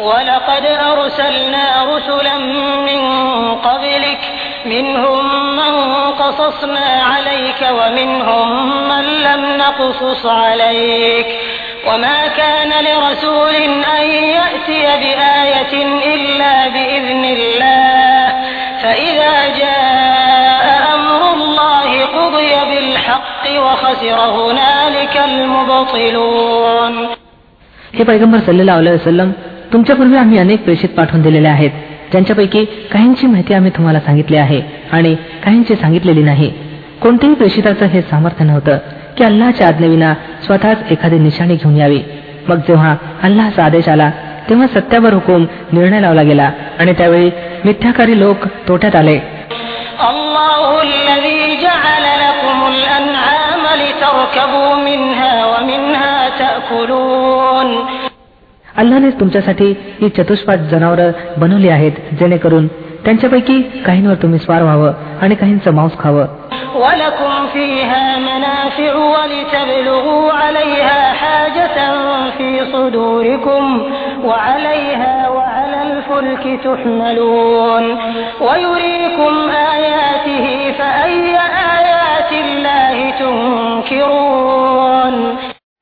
ولقد أرسلنا رسلا من قبلك منهم من قصصنا عليك ومنهم من لم نقصص عليك وما كان لرسول أن يأتي بآية إلا بإذن الله فإذا جاء أمر الله قضي بالحق وخسر هنالك المبطلون हे पैगंबर सल्लेला वसलम तुमच्यापूर्वी आम्ही अनेक प्रेषित पाठवून दिलेले आहेत. ज्यांच्यापैकी काहींची माहिती आम्ही तुम्हाला सांगितली आहे आणि काहींची सांगितलेली नाही. कोणत्याही प्रेषिताचं हे सामर्थ्य नव्हतं की अल्लाच्या आज्ञेविना स्वतःच एखादी निशाणी घेऊन यावी. मग जेव्हा अल्लाचा आदेश आला तेव्हा सत्यावर हुकूम निर्णय लावला गेला आणि त्यावेळी मिथ्याकारी लोक तोट्यात आले. अल्लाने तुमच्यासाठी ही चतुष्पाद जनावरं बनवली आहेत जेणेकरून त्यांच्यापैकी काहींवर तुम्ही स्वार व्हावं आणि काहींचं मांस खावं.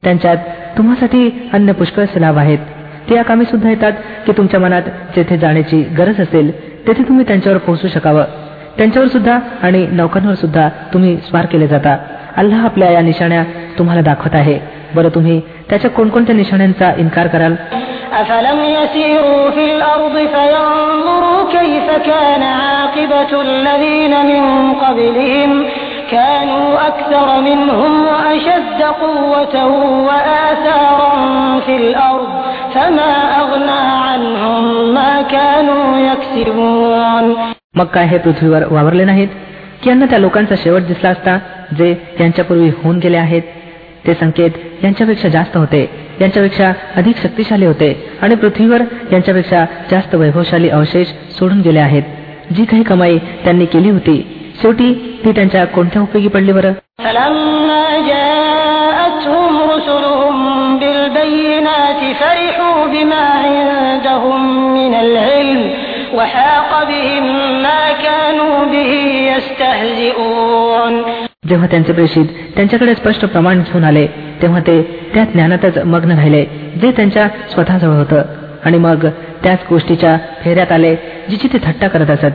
त्यांच्यात तुम्हासाठी अन्य पुष्कळ सलाभ आहेत. ते या कामी सुद्धा येतात की तुमच्या मनात जेथे जाण्याची गरज असेल तेथे तुम्ही त्यांच्यावर पोहोचू शकावं त्यांच्यावर सुद्धा आणि नौकांवर सुद्धा तुम्ही स्वार केले जाता अल्लाह आपल्या या निशाण्या तुम्हाला दाखवत आहे बरं तुम्ही त्याच्या कोणकोणत्या निशाण्यांचा इन्कार कराल أفلم يسيروا في الأرض فينظروا كيف كان عاقبة الذين من قبلهم كانوا أكثر منهم وأشد قوة وآثارا في الأرض فما أغنى عنهم ما كانوا يكسبون मग काय हे पृथ्वीवर वावरले नाहीत की यांना त्या लोकांचा शेवट दिसला असता जे यांच्यापूर्वी होऊन गेले आहेत ते संकेत यांच्यापेक्षा जास्त होते यांच्यापेक्षा अधिक शक्तिशाली होते आणि पृथ्वीवर यांच्यापेक्षा जास्त वैभवशाली अवशेष सोडून गेले आहेत जी काही कमाई त्यांनी केली होती शेवटी ती त्यांच्या कोणत्या उपयोगी पडली बरं? जेव्हा त्यांचे प्रेषित त्यांच्याकडे स्पष्ट प्रमाण घेऊन आले तेव्हा ते त्या ज्ञानातच मग्न राहिले जे त्यांच्या स्वतःजवळ होतं. आणि मग त्याच गोष्टीच्या फेऱ्यात आले जिची ते थट्टा करत असत.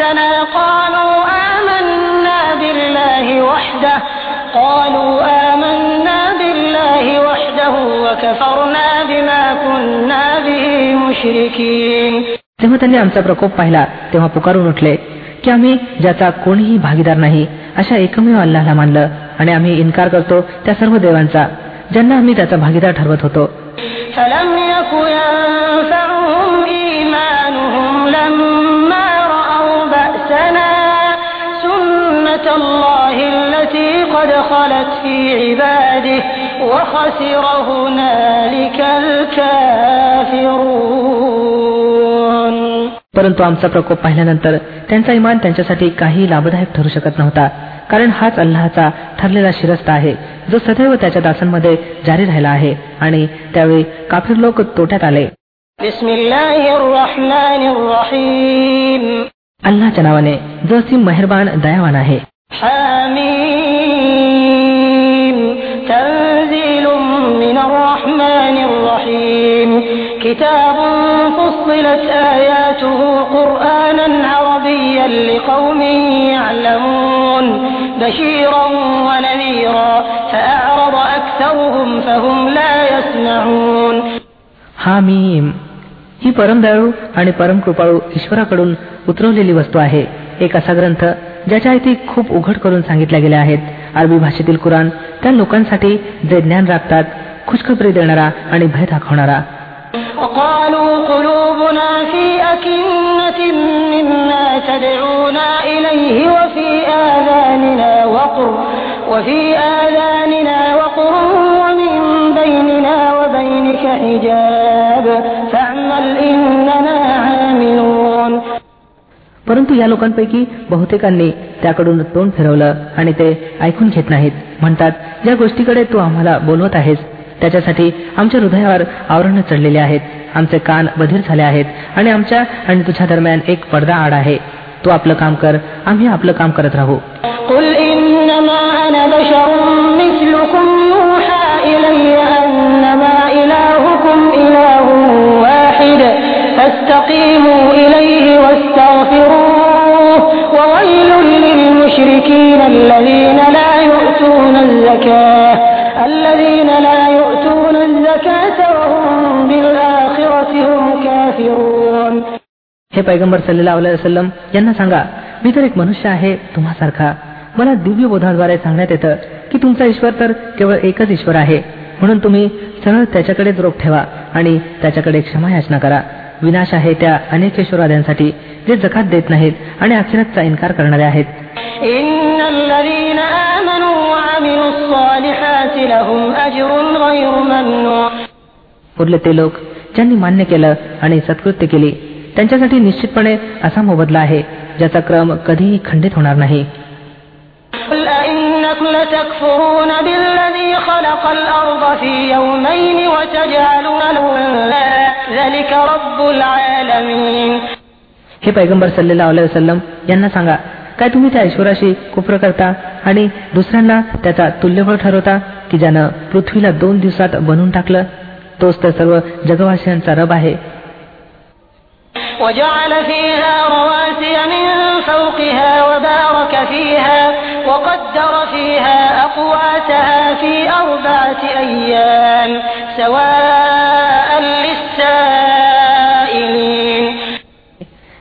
فلما رأوا بأسنا قالوا آمنا بالله وحده قالوا آمنا بالله وحده وكفرنا بما كنا به مشركين तेव्हा त्यांनी आमचा प्रकोप पाहिला तेव्हा पुकारून उठले की आम्ही ज्याचा कोणीही भागीदार नाही अशा एकमेव अल्लाला मानलं आणि आम्ही इन्कार करतो त्या सर्व देवांचा ज्यांना आम्ही त्याचा भागीदार ठरवत होतो قد خلت في عباده وخسر هنالك الكافرون परंतु आमचा प्रकोप पाहिल्यानंतर त्यांचा इमान त्यांच्यासाठी काही लाभदायक ठरू शकत नव्हता कारण हाच अल्लाहचा ठरलेला शिरस्ता आहे जो सदैव त्याच्या दासांमध्ये जारी राहिला आहे आणि त्यावेळी काफीर लोक तोट्यात आले بسم الله الرحمن الرحيم अल्लाच्या नावाने जो असीम मेहरबान दयावान आहे كتاب فصلت آياته قرآنا عربيا لقوم يعلمون بشيرا ونذيرا فأعرض أكثرهم فهم لا يسمعون हा मीम ही परमदयाळू आणि परम कृपाळू ईश्वराकडून उतरवलेली वस्तू आहे एक असा ग्रंथ ज्याच्या आयती खूप उघड करून सांगितल्या गेल्या आहेत अरबी भाषेतील कुराण त्या लोकांसाठी जे ज्ञान राखतात खुशखबरी देणारा आणि भय दाखवणारा وقالوا قلوبنا في أكنة مما تدعونا إليه وفي آذاننا وقر وفي آذاننا وقر ومن بيننا وبينك حجاب فاعمل إننا عاملون परंतु या लोकांपैकी बहुतेकांनी त्याकडून तोंड फिरवलं आणि ते ऐकून घेत नाहीत म्हणतात ज्या गोष्टीकडे तू आम्हाला बोलवत आहेस त्याच्यासाठी आमच्या हृदयावर आवरण चढलेले आहेत आमचे कान बधीर झाले आहेत आणि आमच्या आणि तुझ्या दरम्यान एक पडदा आड आहे तू आपलं काम कर आम्ही आपलं काम करत राहू قل إنما أنا بشر مثلكم يوحى إلي أنما إلهكم إله واحد فاستقيموا إليه واستغفروه وويل للمشركين الذين لا हे पैगंबर सल्लेला वसलम यांना सांगा मी तर एक मनुष्य आहे तुम्हासारखा. मला दिव्य बोधाद्वारे सांगण्यात येतं की तुमचा ईश्वर तर केवळ एकच ईश्वर आहे. म्हणून तुम्ही सरळ त्याच्याकडेच रोख ठेवा आणि त्याच्याकडे क्षमा याचना करा. विनाश आहे त्या अनेक ईश्वरवाद्यांसाठी जे जकात देत नाहीत आणि अखेरतचा इन्कार करणारे आहेत. पुढले ते लोक ज्यांनी मान्य केलं आणि सत्कृत्य केली त्यांच्यासाठी निश्चितपणे असा मोबदला आहे ज्याचा क्रम कधीही खंडित होणार नाही. हे पैगंबर सल्लेला यांना सांगा काय तुम्ही त्या ईश्वराशी कुप्र करता आणि दुसऱ्यांना त्याचा तुल्यबळ ठरवता की ज्यानं पृथ्वीला दोन दिवसात बनवून टाकलं तोच तर सर्व जगवासियांचा रब आहे وجعل فيها رواسي من فوقها وبارك فيها وقدر فيها أقواتها في أربعة أيام سواء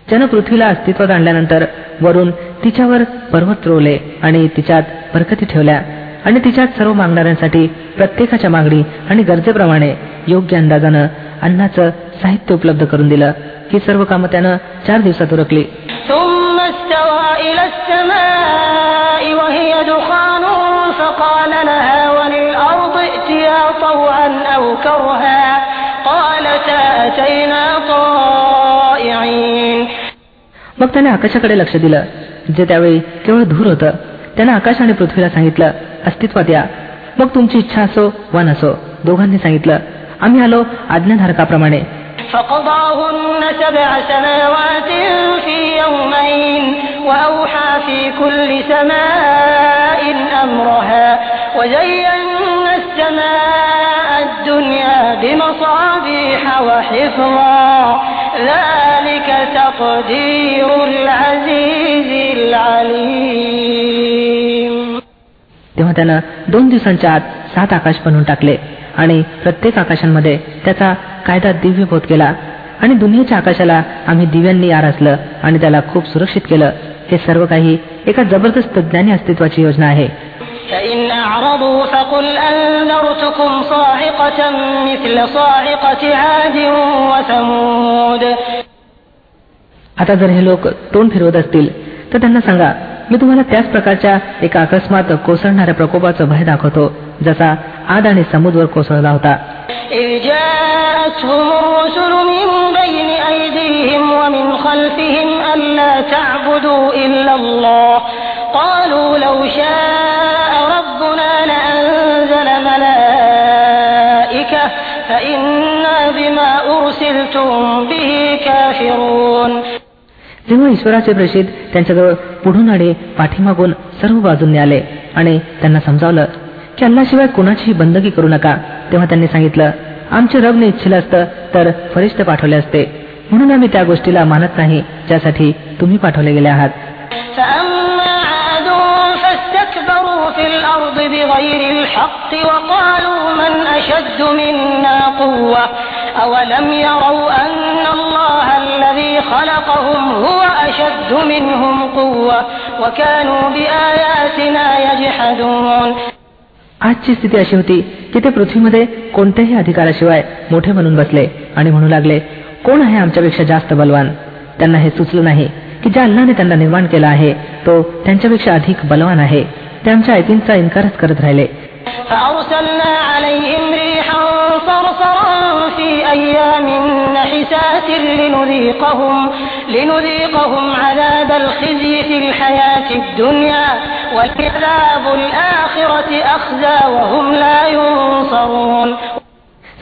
ज्यानं पृथ्वीला अस्तित्वात आणल्यानंतर वरून तिच्यावर पर्वत रोवले आणि तिच्यात बरकती ठेवल्या आणि तिच्यात सर्व मागणाऱ्यांसाठी प्रत्येकाच्या मागणी आणि गरजेप्रमाणे योग्य अंदाजानं अन्नाचं साहित्य उपलब्ध करून दिलं ही सर्व कामं त्यानं चार दिवसात उरकली ثم استوى إلى السماء وهي دخان فقال لها وللأرض ائتيا طوعا أو كرها قالتا أتينا طائعين मग त्याने आकाशाकडे लक्ष दिलं जे त्यावेळी केवळ धूर होतं त्यानं आकाश आणि पृथ्वीला सांगितलं अस्तित्वात या मग तुमची इच्छा असो वा नसो दोघांनी सांगितलं आम्ही आलो आज्ञाधारकाप्रमाणे فقضاهن سبع سماوات في يومين وأوحى في كل سماء أمرها وزينا السماء الدنيا بمصابيح وحفظا तेव्हा त्यानं दोन दिवसांच्या आत सात आकाश बनवून टाकले आणि प्रत्येक आकाशांमध्ये त्याचा कायदा दिव्यभूत केला आणि दुनियेच्या आकाशाला आम्ही दिव्यांनी आरासलं आणि त्याला खूप सुरक्षित केलं. हे सर्व काही एका जबरदस्त ज्ञानी अस्तित्वाची योजना आहे. فإن أعرضوا فقل أنذرتكم صاعقة مثل صاعقة عاد وثمود आता जर हे लोक तोंड फिरवत असतील तर त्यांना सांगा मी तुम्हाला त्याच प्रकारच्या एका अकस्मात कोसळणाऱ्या प्रकोपाचं भय दाखवतो जसा आद आणि समुद्र कोसळला होता إذ جاءتهم الرسل من بين أيديهم ومن خلفهم ألا تعبدوا إلا الله قالوا لو شاء ربنا لأنزل ملائكة فإنا بما أرسلتم به كافرون जेव्हा ईश्वराचे प्रेषित त्यांच्याजवळ पुढून आणि पाठीमागून सर्व बाजूंनी आले आणि त्यांना समजावलं की अल्लाशिवाय कुणाचीही बंदगी करू नका तेव्हा त्यांनी सांगितलं आमचे रबने इच्छिलं असतं तर फरिश्ते पाठवले असते म्हणून आम्ही त्या गोष्टीला मानत नाही ज्यासाठी तुम्ही पाठवले गेले आहात الأرض بغير الحق وقالوا من أشد منا قوة أولم يروا أن الله الذي خلقهم هو أشد منهم قوة وكانوا بآياتنا يجحدون आजची स्थिती अशी होती की ते पृथ्वीमध्ये कोणत्याही अधिकाराशिवाय मोठे बनून बसले आणि म्हणू लागले कोण आहे आमच्यापेक्षा जास्त बलवान त्यांना हे सुचलं नाही की ज्या अल्लाने त्यांना निर्माण केला आहे तो त्यांच्यापेक्षा अधिक बलवान आहे त्यांच्या आमच्या आयतींचा इन्कारच करत राहिले.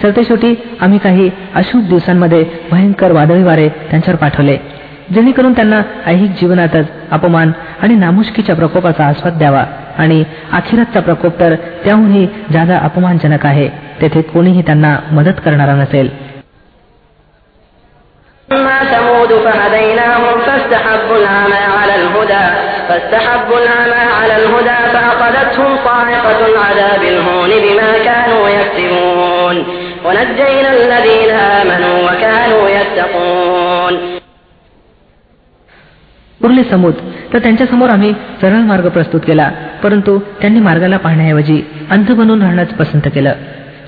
सरते शेवटी आम्ही काही अशुभ दिवसांमध्ये भयंकर वादळी वारे त्यांच्यावर पाठवले. जेणेकरून त्यांना ऐहिक जीवनातच अपमान आणि नामुष्कीच्या प्रकोपाचा आस्वाद द्यावा आणि अखिरातचा प्रकोप तर त्याहूनही जादा अपमानजनक आहे तेथे कोणीही त्यांना मदत करणारा नसेल ثمود فهديناهم فاستحبوا العمى على الهدى فاستحبوا العمى على الهدى فأخذتهم صاعقة العذاب الهون بما كانوا يكسبون ونجينا الذين آمنوا وكانوا يتقون उरले समूत तर त्यांच्यासमोर आम्ही सरळ मार्ग प्रस्तुत केला परंतु त्यांनी मार्गाला पाहण्याऐवजी अंध बनून राहणंच पसंत केलं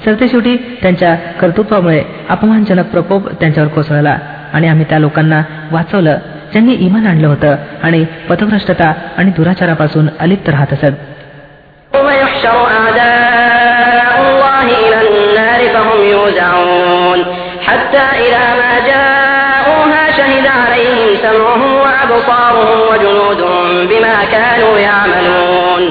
सरतेशेवटी त्यांच्या कर्तृत्वामुळे अपमानजनक प्रकोप त्यांच्यावर कोसळला आणि आम्ही त्या लोकांना वाचवलं ज्यांनी इमान आणलं होतं आणि पथभ्रष्टता आणि दुराचारापासून अलिप्त राहत असत حتى إذا ما جاءوها شهد عليهم سمعهم وأبصارهم وجنودهم بما كانوا يعملون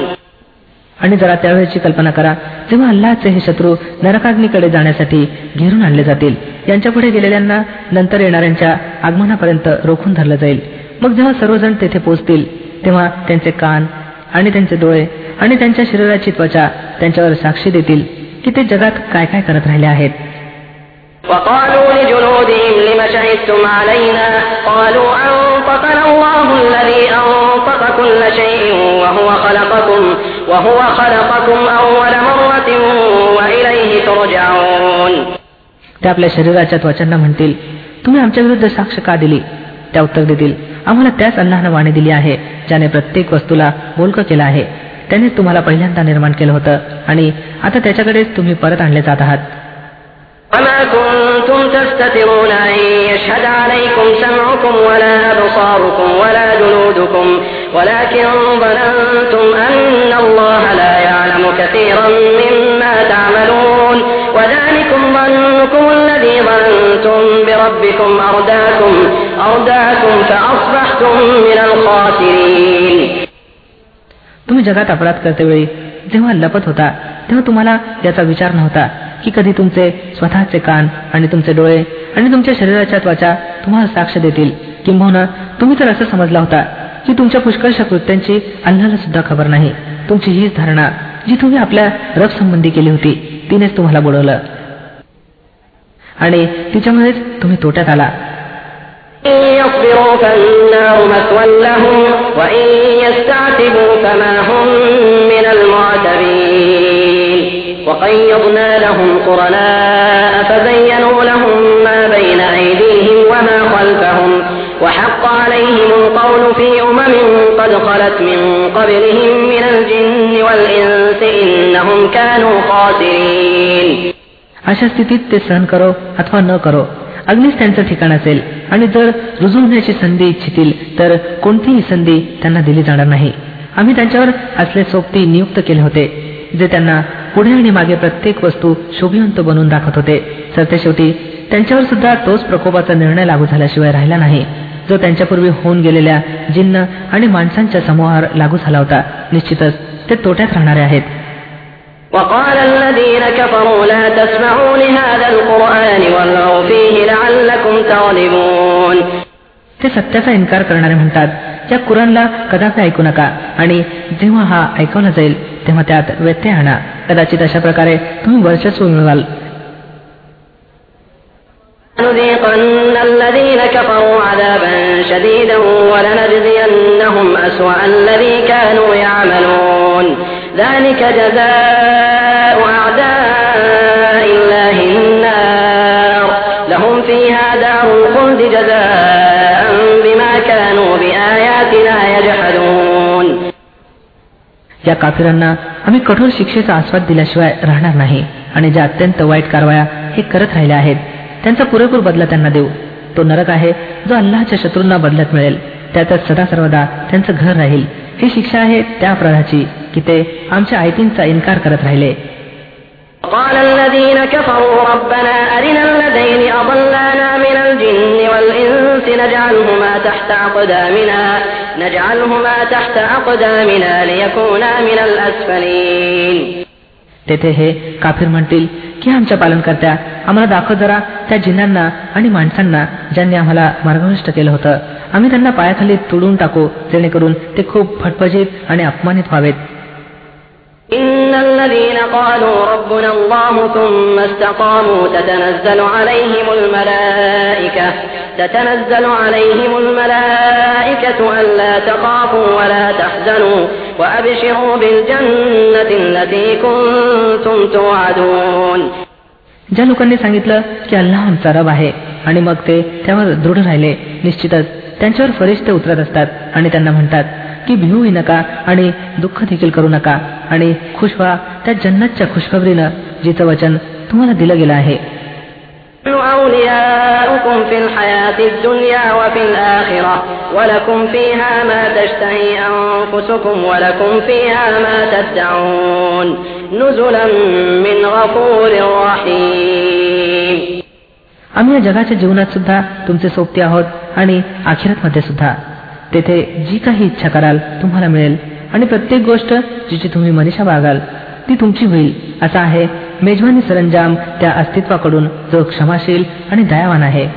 आणि जरा त्यावेळेची कल्पना करा जेव्हा अल्लाचे हे शत्रू नरकाग्नीकडे जाण्यासाठी घेरून आणले जातील यांच्या पुढे गेलेल्यांना नंतर येणाऱ्यांच्या आगमनापर्यंत रोखून धरलं जाईल मग जेव्हा सर्वजण तेथे पोचतील तेव्हा त्यांचे कान आणि त्यांचे डोळे आणि त्यांच्या शरीराची त्वचा त्यांच्यावर साक्षी देतील की ते जगात काय काय करत राहिले आहेत وقالوا لجنودهم لم شهدتم علينا قالوا أنطقنا الله الذي أنطق كل شيء وهو خلقكم وهو خلقكم أول مرة وإليه ترجعون त्या आपल्या शरीराच्या त्वचांना म्हणतील तुम्ही आमच्या विरुद्ध साक्ष का दिली त्या उत्तर देतील आम्हाला त्याच अल्लानं वाणी दिली आहे ज्याने प्रत्येक वस्तूला बोलकं केलं आहे त्यानेच तुम्हाला पहिल्यांदा निर्माण केलं होतं आणि आता त्याच्याकडेच तुम्ही परत आणले जात आहात وما كنتم تستترون أن يشهد عليكم سمعكم ولا أبصاركم ولا جنودكم ولكن ظننتم أن الله لا يعلم كثيرا مما تعملون وذلكم ظنكم الذي ظننتم بربكم أرداكم أرداكم فأصبحتم من الخاسرين तुम्ही जगात अपराध करतेवेळी जेव्हा लपत होता तेव्हा तुम्हाला याचा विचार नव्हता की कधी तुमचे स्वतःचे कान आणि तुमचे डोळे आणि तुमच्या शरीराच्या त्वचा तुम्हाला साक्ष देतील किंबहुना तुम्ही तर असं समजला होता की तुमच्या पुष्कळशा कृत्यांची अल्लाला सुद्धा खबर नाही तुमची हीच धारणा जी तुम्ही आपल्या रब संबंधी केली होती तिनेच तुम्हाला बोलवलं आणि तिच्यामुळेच तुम्ही तोट्यात आला يصبروا فالنار مثوى لهم وإن يستعتبوا فما هم من المعتبين وقيضنا لهم قرناء فزينوا لهم ما بين أيديهم وما خلفهم وحق عليهم القول في أمم قد خلت من قبلهم من الجن والإنس إنهم كانوا خاسرين अशा स्थितीत ते सहन करो अथवा न करो अग्निच त्यांचं ठिकाण असेल आणि जर रुजू होण्याची संधी इच्छितील तर कोणतीही संधी त्यांना दिली जाणार नाही आम्ही त्यांच्यावर असले सोबती नियुक्त केले होते जे त्यांना पुढे आणि मागे प्रत्येक वस्तू शोभिवंत बनवून दाखवत होते सरते शेवटी त्यांच्यावर सुद्धा तोच प्रकोपाचा निर्णय लागू झाल्याशिवाय राहिला नाही जो त्यांच्यापूर्वी होऊन गेलेल्या जिन्न आणि माणसांच्या समूहावर लागू झाला होता निश्चितच ते तोट्यात राहणारे आहेत وقال الذين كفروا لا تسمعوا لهذا القرآن والغوا فيه لعلكم تغلبون ते सत्याचा इन्कार करणारे म्हणतात या कुरानला कदापि ऐकू नका आणि जेव्हा हा ऐकवला जाईल तेव्हा त्यात व्यत्यय आणा कदाचित अशा प्रकारे तुम्ही वर्चस्व मिळवाल لنذيقن الذين كفروا عذابا شديدا ولنجزينهم أسوأ الذي كانوا يعملون ذلك جزاء أعداء الله النار لهم فيها دار الخلد جزاء या काफिरांना आम्ही कठोर शिक्षेचा आस्वाद दिल्याशिवाय राहणार नाही आणि ज्या अत्यंत वाईट कारवाया हे करत राहिल्या आहेत त्यांचा पुरेपूर बदला त्यांना देऊ तो नरक आहे जो अल्लाच्या शत्रूंना बदलत मिळेल त्यातच सदा सर्वदा त्यांचं घर राहील ही शिक्षा आहे त्या अपराधाची की ते आमच्या आयतींचा इन्कार करत राहिले قال الذين كفروا ربنا أرنا الذين أضلانا من الجن والإنس نجعلهما تحت أقدامنا نجعلهما تحت أقدامنا ليكونا من الأسفلين तेथे हे काफिर म्हणतील की आमच्या पालनकर्त्या आम्हाला दाखव जरा त्या जिन्नांना आणि माणसांना ज्यांनी आम्हाला मार्गभ्रष्ट केलं होतं आम्ही त्यांना पायाखाली तुडून टाकू जेणेकरून ते खूप फटफजीत आणि अपमानित व्हावेत إن الذين قالوا ربنا الله ثم استقاموا تتنزل عليهم الملائكة تتنزل عليهم الملائكة ألا تخافوا ولا تحزنوا وأبشروا بالجنة التي كنتم توعدون ज्या लोकांनी सांगितलं की अल्लाह आमचा रब आहे आणि मग ते त्यावर दृढ राहिले निश्चितच त्यांच्यावर फरिश्ते उतरत असतात आणि त्यांना म्हणतात की भिवू नका आणि दुःख देखील करू नका आणि खुश व्हा त्या जन्नतच्या खुशखबरीनं जिचं वचन तुम्हाला दिलं गेलं आहे أولياؤكم في الحياة الدنيا وفي الآخرة ولكم فيها ما تشتهي أنفسكم ولكم فيها ما تدعون نزلا من غفور رحيم आम्ही या जगाच्या जीवनात सुद्धा तुमचे सोबते आहोत आणि आखिरत मध्ये सुद्धा तेथे जी काही इच्छा कराल तुम्हाला मिळेल आणि प्रत्येक गोष्ट जिची तुम्ही मनीषा बागाल ती तुमची होईल असा आहे मेजवानी सरंजाम त्या अस्तित्वाकडून जो क्षमाशील आणि दयावान आहे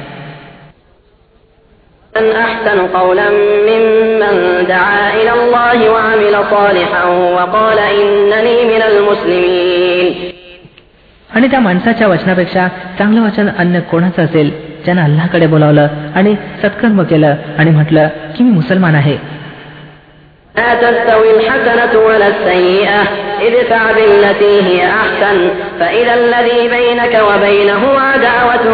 أحسن قولا ممن دعا إلى الله وعمل صالحا وقال إنني من المسلمين आणि त्या माणसाच्या वचनापेक्षा चांगलं वचन अन्य कोणाचं असेल ज्यानं अल्लाकडे बोलावलं आणि सत्कर्म केलं आणि म्हटलं की मी मुसलमान आहे لا تستوي الحسنة ولا السيئة ادفع بالتي هي أحسن فإذا الذي بينك وبينه عداوة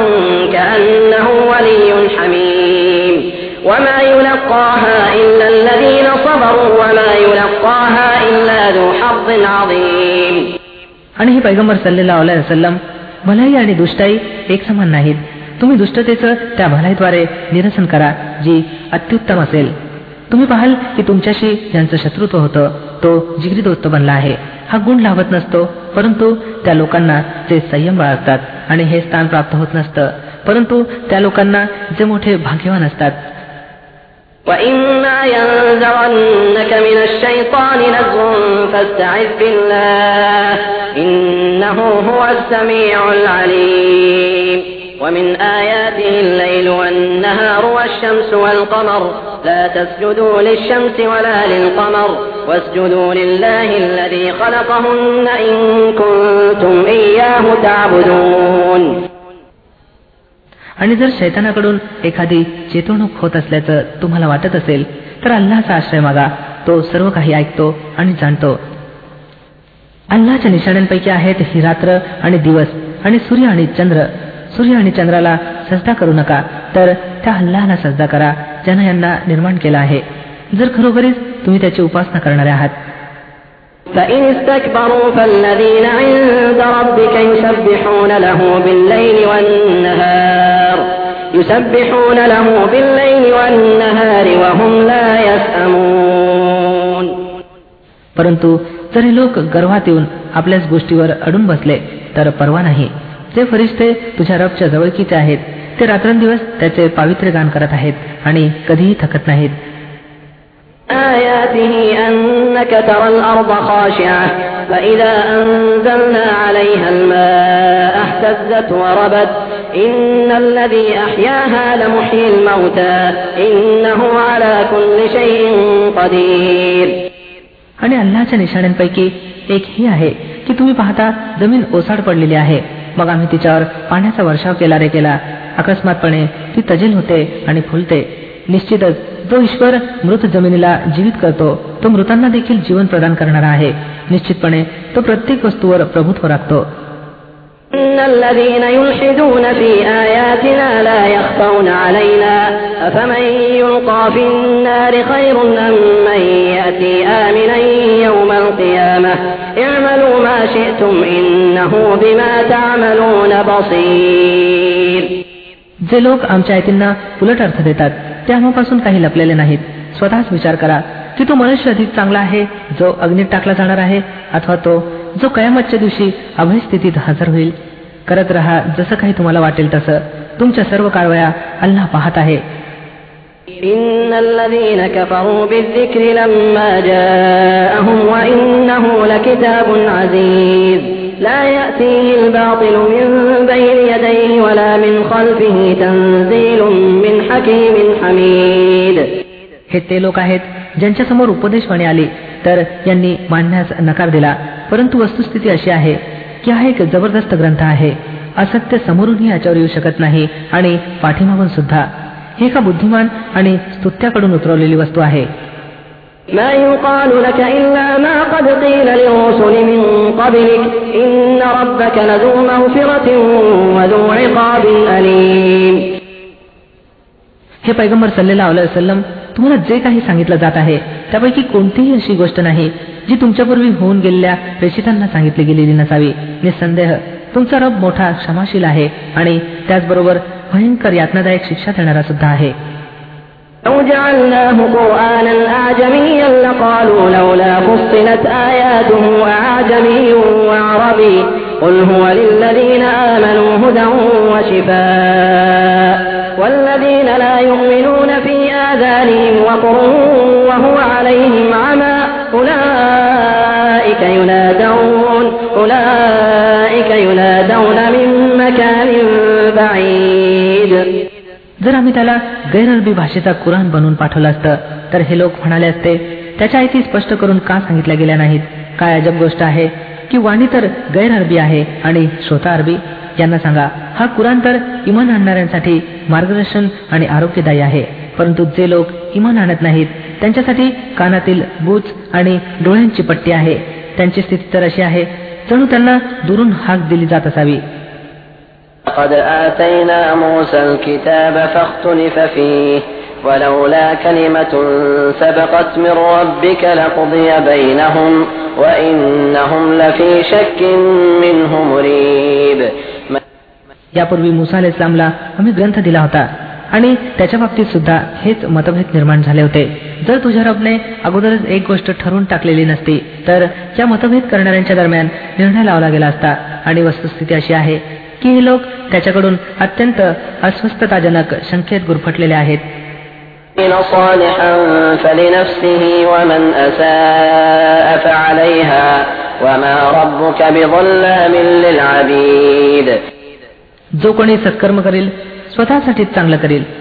كأنه ولي حميم وما يلقاها إلا الذين صبروا وما يلقاها إلا ذو حظ عظيم आणि हे पैगंबर सल्लेला वसलम भलाई आणि दुष्टाई एक समान नाहीत तुम्ही दुष्टतेचं त्या भलाईद्वारे निरसन करा जी अत्युत्तम असेल तुम्ही पाहाल की तुमच्याशी ज्यांचं शत्रुत्व होतं तो जिगरी दोस्त बनला आहे. हा गुण लाभत नसतो परंतु त्या लोकांना जे संयम बाळगतात आणि हे स्थान प्राप्त होत नसतं. परंतु त्या लोकांना जे मोठे भाग्यवान असतात. وإما ينزغنك من الشيطان نزغ فاستعذ بالله إنه هو السميع العليم ومن آياته الليل والنهار والشمس والقمر لا تسجدوا للشمس ولا للقمر واسجدوا لله الذي خلقهن إن كنتم إياه تعبدون आणि जर शैतानाकडून एखादी चेतवणूक होत असल्याचं तुम्हाला वाटत असेल तर अल्लाचा आश्रय मागा तो सर्व काही ऐकतो आणि जाणतो अल्लाच्या निशाण्यांपैकी आहेत ही रात्र आणि दिवस आणि सूर्य आणि चंद्र सूर्य आणि चंद्राला सजदा करू नका तर त्या अल्लाहला सजदा करा ज्यानं यांना निर्माण केला आहे जर खरोखरीच तुम्ही त्याची उपासना करणारे आहात فإن استكبروا فالذين عند ربك يسبحون له بالليل والنهار يسبحون له بالليل والنهار وهم لا يسأمون परंतु जर हे लोक गर्भात येऊन आपल्याच गोष्टीवर अडून बसले तर परवा नाही जे फरिश्ते तुझ्या रबच्या जवळकीचे आहेत ते रात्रंदिवस त्याचे पावित्र्य गान करत आहेत आणि कधीही थकत नाहीत آياته أنك ترى الأرض خاشعة فإذا أنزلنا عليها الماء اهتزت وربت إن الذي أحياها لمحيي الموتى إنه على كل شيء قدير आणि अल्लाच्या निशाण्यांपैकी एक ही आहे की तुम्ही पाहता जमीन ओसाड पडलेली आहे मग आम्ही तिच्यावर पाण्याचा वर्षाव केला रे केला. अकस्मातपणे ती तजेल होते आणि फुलते. निश्चितच जो ईश्वर मृत जमिनीला जीवित करतो तो मृतांना देखील जीवन प्रदान करणारा आहे. निश्चितपणे तो प्रत्येक वस्तूवर प्रभुत्व राखतो. إن الذين يلحدون في آياتنا لا يخفون علينا أفمن يلقى في النار خير أم من يأتي آمنا يوم القيامة اعملوا ما شئتم إنه بما تعملون بصير जे लोक आमच्या आयतींना उलट अर्थ देतात ते आम्हापासून काही लपलेले नाहीत स्वतःच विचार करा की तो मनुष्य अधिक चांगला आहे जो अग्नीत टाकला जाणार आहे अथवा तो जो कयामतच्या दिवशी अभय स्थितीत हजर होईल करत राहा जसं काही तुम्हाला वाटेल तसं तुमच्या सर्व कारवया अल्लाह पाहत आहे إن الذين كفروا بالذكر لما جاءهم وإنه لكتاب عزيز لا يأتيه الباطل من بين يديه ولا من خلفه تنزيل من حكيم حميد हे ते लोक आहेत ज्यांच्या समोर उपदेशवाणी आली तर यांनी मांडण्यास नकार दिला परंतु वस्तुस्थिती अशी आहे की हा एक जबरदस्त ग्रंथ आहे असत्य समोरूनही याच्यावर येऊ शकत नाही आणि पाठीमागून सुद्धा हे एका बुद्धिमान आणि स्तुत्याकडून उतरवलेली वस्तू आहे ما يقال لك إلا ما قد قيل للرسل من قبلك إن ربك لذو مغفرة وذو عقاب أليم हे पैगंबर सल्लेला वसलम तुम्हाला जे काही सांगितलं जात आहे त्यापैकी कोणतीही अशी गोष्ट नाही जी तुमच्यापूर्वी होऊन गेलेल्या प्रेषितांना सांगितली गेलेली नसावी निसंदेह तुमचा रब मोठा क्षमाशील आहे आणि त्याचबरोबर भयंकर यातनादायक शिक्षा देणारा सुद्धा आहे لو جعلناه قرآنا أعجميا لقالوا لولا فصلت آياته أعجمي وعربي قل هو للذين آمنوا هدى وشفاء والذين لا يؤمنون في آذانهم وقر وهو عليهم عمى أولئك ينادون أولئك ينادون من مكان بعيد जर आम्ही त्याला गैरअरबी भाषेचा कुराण बनवून पाठवलं असतं तर हे लोक म्हणाले असते त्याच्या आयती स्पष्ट करून का सांगितल्या गेल्या नाहीत काय अजब गोष्ट आहे की वाणी तर गैरअरबी आहे आणि श्रोता अरबी यांना सांगा हा कुराण तर इमान आणणाऱ्यांसाठी मार्गदर्शन आणि आरोग्यदायी आहे परंतु जे लोक इमान आणत नाहीत त्यांच्यासाठी कानातील बूच आणि डोळ्यांची पट्टी आहे त्यांची स्थिती तर अशी आहे जणू त्यांना दुरून हाक दिली जात असावी لقد آتينا موسى الكتاب فاختلف فيه ولولا كلمة سبقت من ربك لقضي بينهم وإنهم لفي شك منه مريب यापूर्वी मुसा अल इस्लामला आम्ही ग्रंथ दिला होता आणि त्याच्या बाबतीत सुद्धा हेच मतभेद निर्माण झाले होते. जर तुझ्या रबने अगोदरच एक गोष्ट ठरवून टाकलेली नसती तर त्या मतभेद करणाऱ्यांच्या दरम्यान निर्णय लावला गेला असता. आणि वस्तुस्थिती अशी आहे की हे लोक त्याच्याकडून अत्यंत अस्वस्थताजनक संख्येत गुरफटलेले आहेत. जो कोणी सत्कर्म करेल स्वतःसाठीच चांगलं करेल.